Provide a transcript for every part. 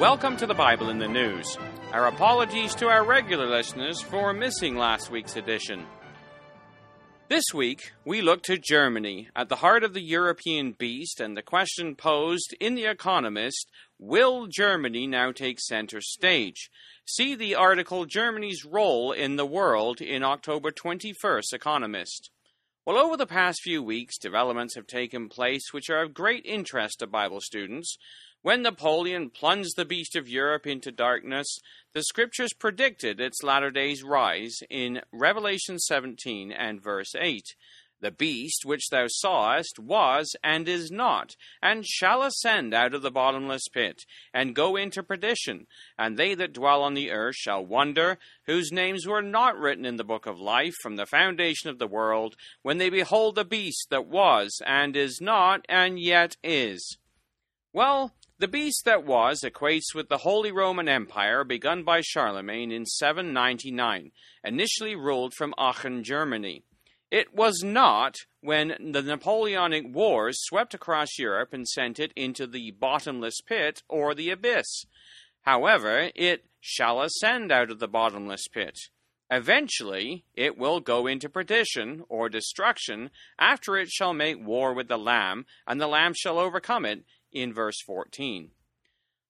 Welcome to the Bible in the News. Our apologies to our regular listeners for missing last week's edition. This week, we look to Germany, at the heart of the European beast, and the question posed in The Economist Will Germany now take center stage? See the article Germany's Role in the World in October 21st Economist. Well, over the past few weeks, developments have taken place which are of great interest to Bible students. When Napoleon plunged the beast of Europe into darkness, the scriptures predicted its latter days rise in Revelation 17 and verse 8. The beast which thou sawest was and is not, and shall ascend out of the bottomless pit, and go into perdition, and they that dwell on the earth shall wonder, whose names were not written in the book of life from the foundation of the world, when they behold the beast that was, and is not, and yet is. Well, the beast that was equates with the Holy Roman Empire begun by Charlemagne in 799, initially ruled from Aachen, Germany. It was not when the Napoleonic Wars swept across Europe and sent it into the bottomless pit or the abyss. However, it shall ascend out of the bottomless pit. Eventually, it will go into perdition or destruction after it shall make war with the Lamb, and the Lamb shall overcome it, in verse 14.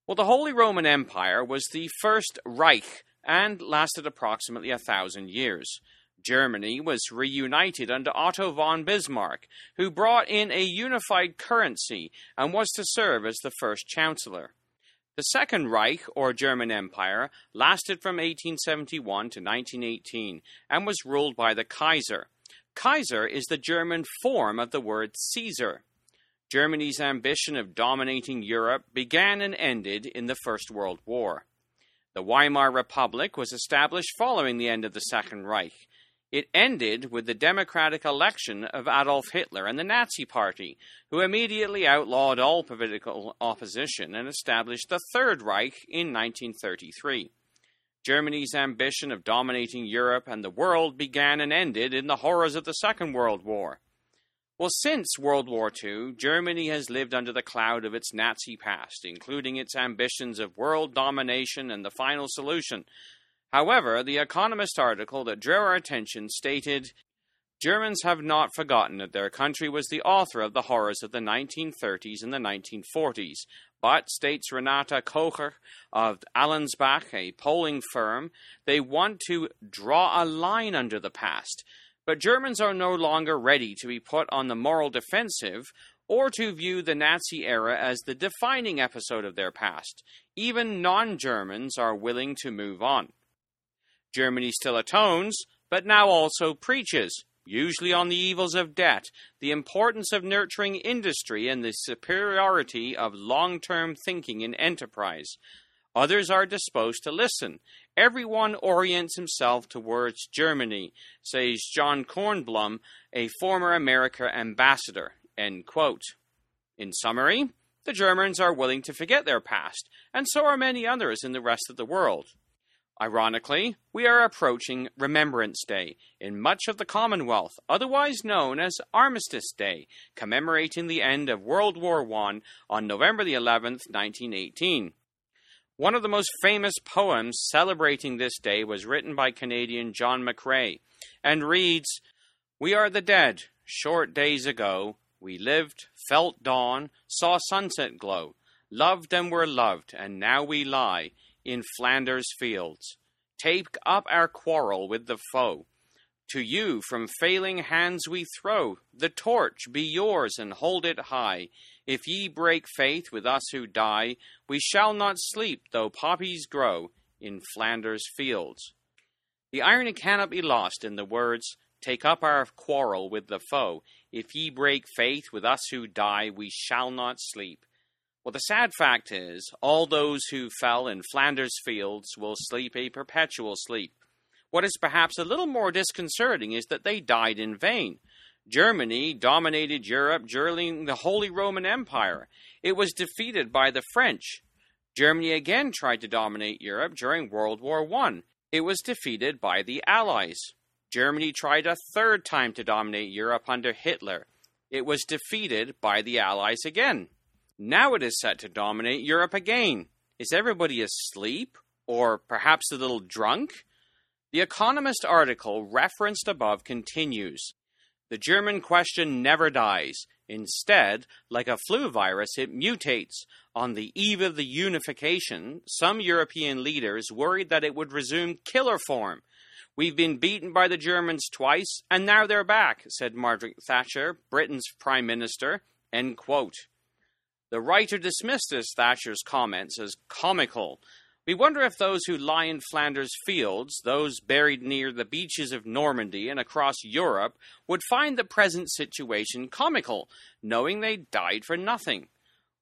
Well, the Holy Roman Empire was the first Reich and lasted approximately a thousand years. Germany was reunited under Otto von Bismarck, who brought in a unified currency and was to serve as the first chancellor. The Second Reich, or German Empire, lasted from 1871 to 1918 and was ruled by the Kaiser. Kaiser is the German form of the word Caesar. Germany's ambition of dominating Europe began and ended in the First World War. The Weimar Republic was established following the end of the Second Reich. It ended with the democratic election of Adolf Hitler and the Nazi Party, who immediately outlawed all political opposition and established the Third Reich in 1933. Germany's ambition of dominating Europe and the world began and ended in the horrors of the Second World War. Well, since World War II, Germany has lived under the cloud of its Nazi past, including its ambitions of world domination and the final solution, However, the Economist article that drew our attention stated Germans have not forgotten that their country was the author of the horrors of the 1930s and the 1940s. But, states Renata Kocher of Allensbach, a polling firm, they want to draw a line under the past. But Germans are no longer ready to be put on the moral defensive or to view the Nazi era as the defining episode of their past. Even non Germans are willing to move on. Germany still atones, but now also preaches, usually on the evils of debt, the importance of nurturing industry, and the superiority of long term thinking in enterprise. Others are disposed to listen. Everyone orients himself towards Germany, says John Kornblum, a former America ambassador. In summary, the Germans are willing to forget their past, and so are many others in the rest of the world. Ironically, we are approaching Remembrance Day in much of the Commonwealth, otherwise known as Armistice Day, commemorating the end of World War I on November the 11th, 1918. One of the most famous poems celebrating this day was written by Canadian John McCrae and reads We are the dead, short days ago. We lived, felt dawn, saw sunset glow, loved and were loved, and now we lie in Flanders fields. Take up our quarrel with the foe. To you from failing hands we throw the torch, be yours and hold it high. If ye break faith with us who die, we shall not sleep though poppies grow in Flanders fields. The irony cannot be lost in the words, Take up our quarrel with the foe. If ye break faith with us who die, we shall not sleep. Well, the sad fact is, all those who fell in Flanders fields will sleep a perpetual sleep. What is perhaps a little more disconcerting is that they died in vain. Germany dominated Europe during the Holy Roman Empire. It was defeated by the French. Germany again tried to dominate Europe during World War I. It was defeated by the Allies. Germany tried a third time to dominate Europe under Hitler. It was defeated by the Allies again. Now it is set to dominate Europe again. Is everybody asleep? Or perhaps a little drunk? The Economist article referenced above continues. The German question never dies. Instead, like a flu virus, it mutates. On the eve of the unification, some European leaders worried that it would resume killer form. We've been beaten by the Germans twice, and now they're back, said Margaret Thatcher, Britain's Prime Minister. End quote. The writer dismissed Thatcher's comments as comical. We wonder if those who lie in Flanders fields, those buried near the beaches of Normandy and across Europe, would find the present situation comical, knowing they died for nothing.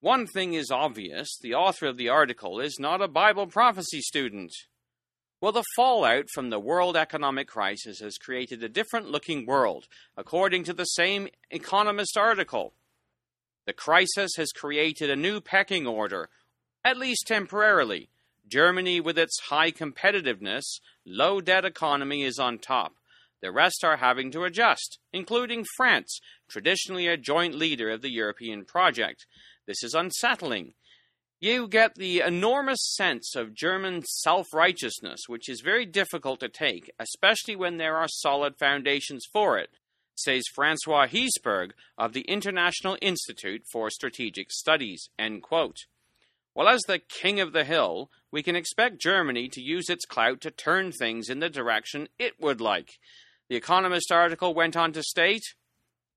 One thing is obvious the author of the article is not a Bible prophecy student. Well, the fallout from the world economic crisis has created a different looking world, according to the same Economist article. The crisis has created a new pecking order, at least temporarily. Germany, with its high competitiveness, low debt economy, is on top. The rest are having to adjust, including France, traditionally a joint leader of the European project. This is unsettling. You get the enormous sense of German self righteousness, which is very difficult to take, especially when there are solid foundations for it says Francois Heisbourg of the International Institute for Strategic Studies. End quote. Well, as the king of the hill, we can expect Germany to use its clout to turn things in the direction it would like. The Economist article went on to state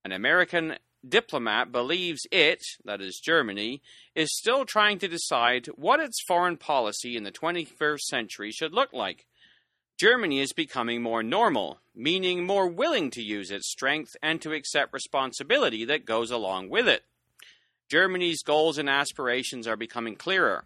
an American diplomat believes it, that is Germany, is still trying to decide what its foreign policy in the 21st century should look like. Germany is becoming more normal, meaning more willing to use its strength and to accept responsibility that goes along with it. Germany's goals and aspirations are becoming clearer.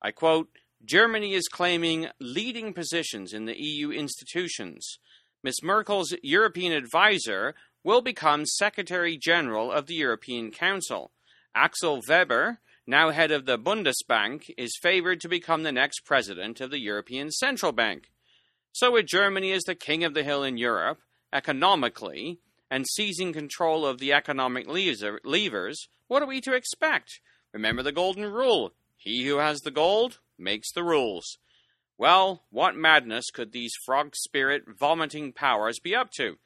I quote Germany is claiming leading positions in the EU institutions. Ms. Merkel's European advisor will become Secretary General of the European Council. Axel Weber, now head of the Bundesbank, is favored to become the next president of the European Central Bank. So, with Germany as the king of the hill in Europe, economically, and seizing control of the economic levers, what are we to expect? Remember the golden rule he who has the gold makes the rules. Well, what madness could these frog spirit vomiting powers be up to?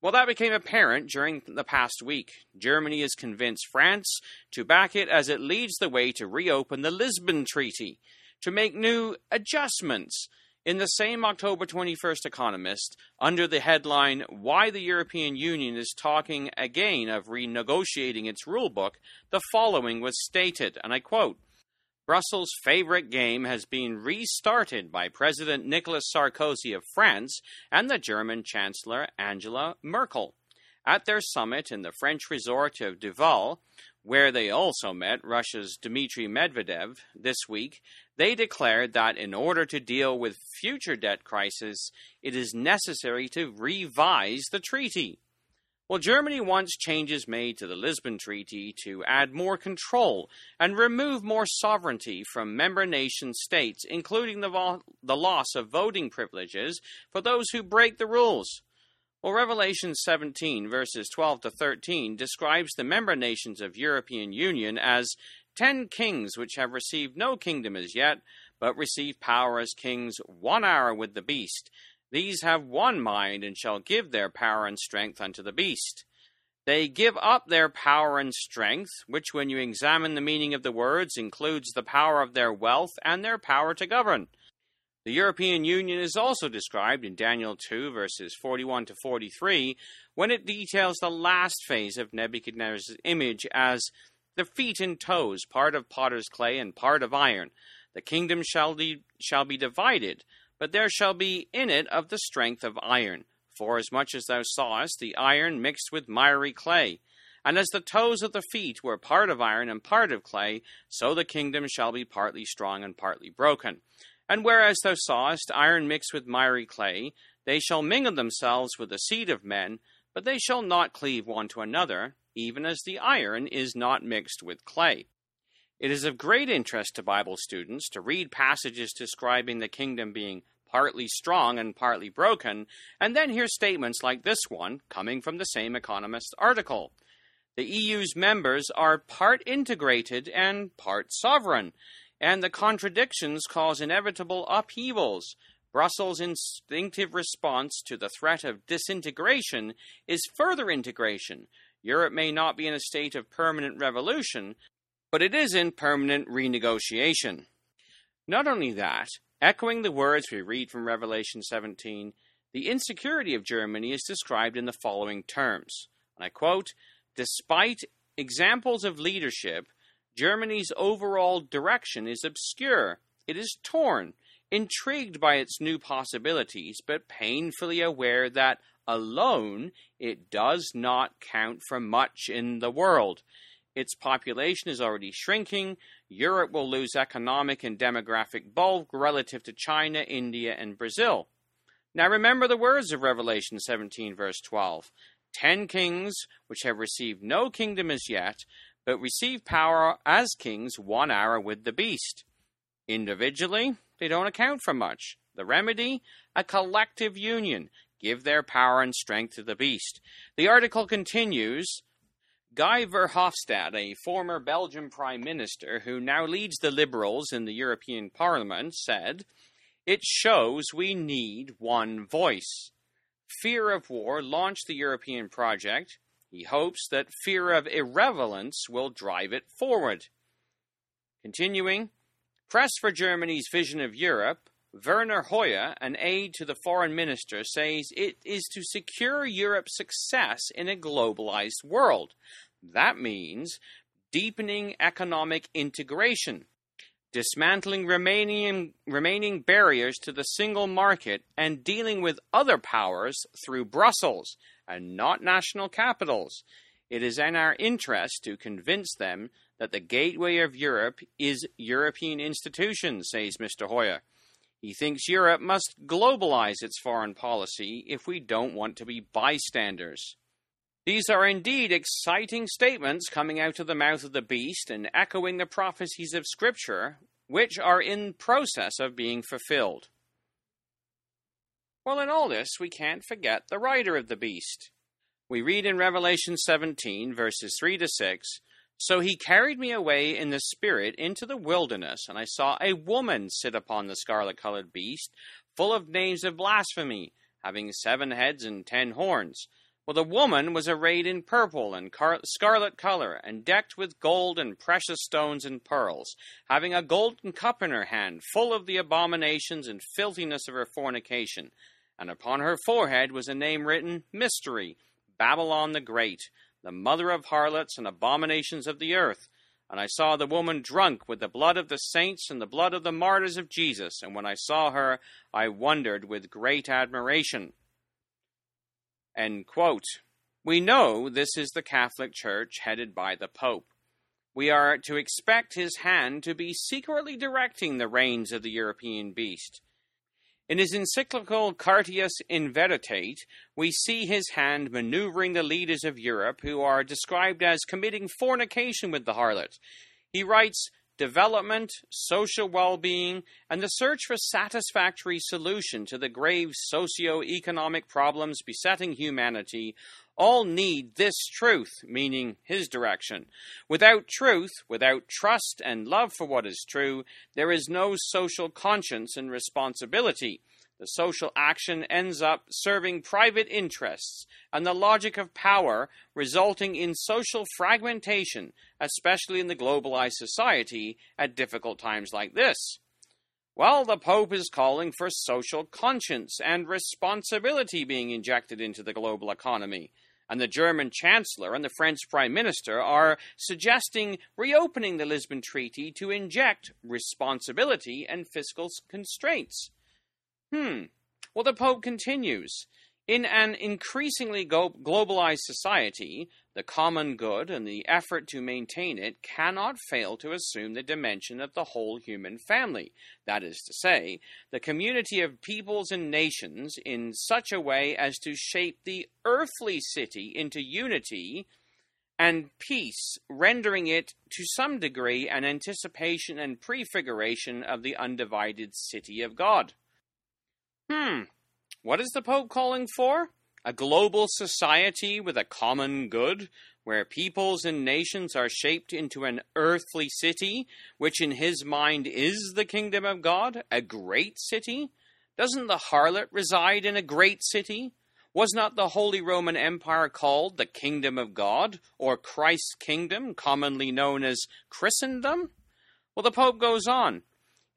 Well, that became apparent during the past week. Germany has convinced France to back it as it leads the way to reopen the Lisbon Treaty, to make new adjustments in the same October 21st Economist, under the headline Why the European Union is Talking Again of Renegotiating Its Rulebook, the following was stated, and I quote Brussels' favorite game has been restarted by President Nicolas Sarkozy of France and the German Chancellor Angela Merkel. At their summit in the French resort of Deauville, where they also met Russia's Dmitry Medvedev this week, they declared that in order to deal with future debt crises, it is necessary to revise the treaty. Well, Germany wants changes made to the Lisbon Treaty to add more control and remove more sovereignty from member nation states, including the, vo- the loss of voting privileges for those who break the rules. Well, Revelation 17, verses 12 to 13, describes the member nations of European Union as ten kings which have received no kingdom as yet, but receive power as kings one hour with the beast. These have one mind, and shall give their power and strength unto the beast. They give up their power and strength, which, when you examine the meaning of the words, includes the power of their wealth and their power to govern. The European Union is also described in Daniel 2, verses 41 to 43, when it details the last phase of Nebuchadnezzar's image as the feet and toes, part of potter's clay and part of iron. The kingdom shall, de- shall be divided, but there shall be in it of the strength of iron. For as much as thou sawest the iron mixed with miry clay, and as the toes of the feet were part of iron and part of clay, so the kingdom shall be partly strong and partly broken. And whereas thou sawest iron mixed with miry clay, they shall mingle themselves with the seed of men, but they shall not cleave one to another, even as the iron is not mixed with clay. It is of great interest to Bible students to read passages describing the kingdom being partly strong and partly broken, and then hear statements like this one coming from the same Economist article. The EU's members are part integrated and part sovereign. And the contradictions cause inevitable upheavals. Brussels' instinctive response to the threat of disintegration is further integration. Europe may not be in a state of permanent revolution, but it is in permanent renegotiation. Not only that, echoing the words we read from Revelation 17, the insecurity of Germany is described in the following terms. And I quote Despite examples of leadership, Germany's overall direction is obscure. It is torn, intrigued by its new possibilities, but painfully aware that alone it does not count for much in the world. Its population is already shrinking. Europe will lose economic and demographic bulk relative to China, India, and Brazil. Now remember the words of Revelation 17, verse 12. Ten kings, which have received no kingdom as yet, but receive power as kings one hour with the beast. Individually, they don't account for much. The remedy? A collective union. Give their power and strength to the beast. The article continues Guy Verhofstadt, a former Belgian prime minister who now leads the Liberals in the European Parliament, said, It shows we need one voice. Fear of war launched the European project. He hopes that fear of irrelevance will drive it forward. Continuing, press for Germany's vision of Europe, Werner Hoyer, an aide to the foreign minister, says it is to secure Europe's success in a globalized world. That means deepening economic integration, dismantling remaining, remaining barriers to the single market, and dealing with other powers through Brussels and not national capitals. It is in our interest to convince them that the gateway of Europe is European institutions, says Mr. Hoyer. He thinks Europe must globalize its foreign policy if we don't want to be bystanders. These are indeed exciting statements coming out of the mouth of the beast and echoing the prophecies of Scripture, which are in process of being fulfilled. Well, in all this, we can't forget the rider of the beast. We read in Revelation 17, verses 3 to 6 So he carried me away in the Spirit into the wilderness, and I saw a woman sit upon the scarlet colored beast, full of names of blasphemy, having seven heads and ten horns. Well, the woman was arrayed in purple and car- scarlet color, and decked with gold and precious stones and pearls, having a golden cup in her hand, full of the abominations and filthiness of her fornication and upon her forehead was a name written Mystery, Babylon the Great, the mother of harlots and abominations of the earth. And I saw the woman drunk with the blood of the saints and the blood of the martyrs of Jesus, and when I saw her, I wondered with great admiration. We know this is the Catholic Church headed by the Pope. We are to expect his hand to be secretly directing the reins of the European beast. In his encyclical Caritas in Veritate, we see his hand maneuvering the leaders of Europe who are described as committing fornication with the harlot. He writes, Development, social well being, and the search for satisfactory solution to the grave socio-economic problems besetting humanity all need this truth, meaning his direction. Without truth, without trust and love for what is true, there is no social conscience and responsibility. The social action ends up serving private interests and the logic of power, resulting in social fragmentation, especially in the globalized society at difficult times like this. Well, the Pope is calling for social conscience and responsibility being injected into the global economy and the German Chancellor and the French Prime Minister are suggesting reopening the Lisbon Treaty to inject responsibility and fiscal constraints. Hmm. Well, the Pope continues. In an increasingly globalized society, the common good and the effort to maintain it cannot fail to assume the dimension of the whole human family. That is to say, the community of peoples and nations in such a way as to shape the earthly city into unity and peace, rendering it to some degree an anticipation and prefiguration of the undivided city of God. Hmm, what is the Pope calling for? A global society with a common good, where peoples and nations are shaped into an earthly city, which in his mind is the kingdom of God, a great city? Doesn't the harlot reside in a great city? Was not the Holy Roman Empire called the kingdom of God, or Christ's kingdom, commonly known as Christendom? Well, the Pope goes on.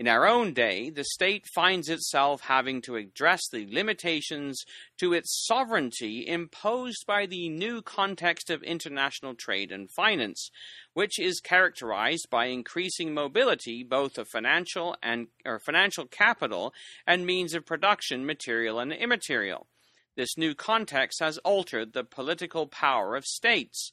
In our own day, the state finds itself having to address the limitations to its sovereignty imposed by the new context of international trade and finance, which is characterized by increasing mobility both of financial and or financial capital and means of production, material and immaterial. This new context has altered the political power of states.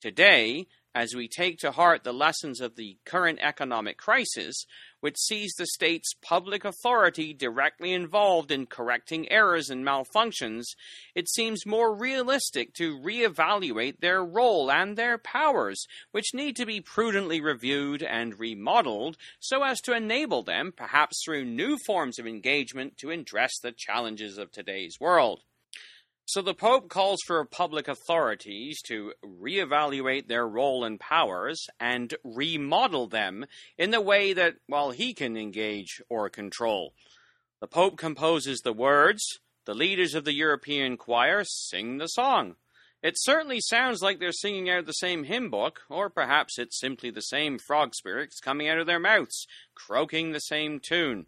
Today, as we take to heart the lessons of the current economic crisis, which sees the state's public authority directly involved in correcting errors and malfunctions, it seems more realistic to reevaluate their role and their powers, which need to be prudently reviewed and remodeled so as to enable them, perhaps through new forms of engagement, to address the challenges of today's world. So the Pope calls for public authorities to reevaluate their role and powers and remodel them in the way that, well, he can engage or control. The Pope composes the words, the leaders of the European choir sing the song. It certainly sounds like they're singing out the same hymn book, or perhaps it's simply the same frog spirits coming out of their mouths, croaking the same tune.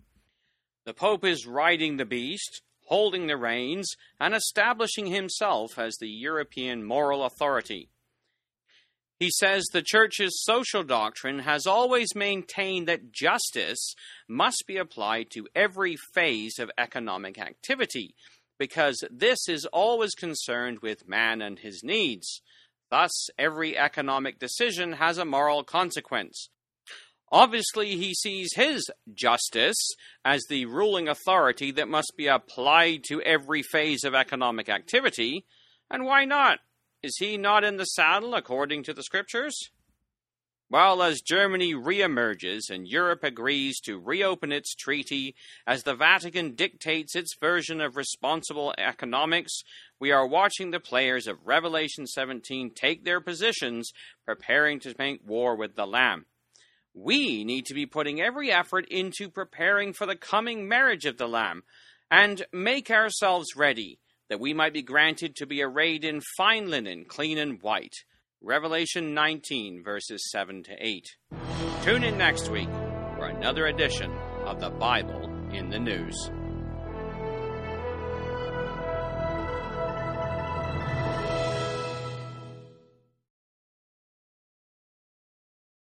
The Pope is riding the beast, holding the reins, and establishing himself as the European moral authority. He says the Church's social doctrine has always maintained that justice must be applied to every phase of economic activity, because this is always concerned with man and his needs. Thus, every economic decision has a moral consequence. Obviously, he sees his justice as the ruling authority that must be applied to every phase of economic activity. And why not? Is he not in the saddle according to the scriptures? Well, as Germany reemerges and Europe agrees to reopen its treaty, as the Vatican dictates its version of responsible economics, we are watching the players of Revelation 17 take their positions, preparing to make war with the Lamb. We need to be putting every effort into preparing for the coming marriage of the Lamb and make ourselves ready that we might be granted to be arrayed in fine linen, clean and white. Revelation 19, verses 7 to 8. Tune in next week for another edition of the Bible in the News.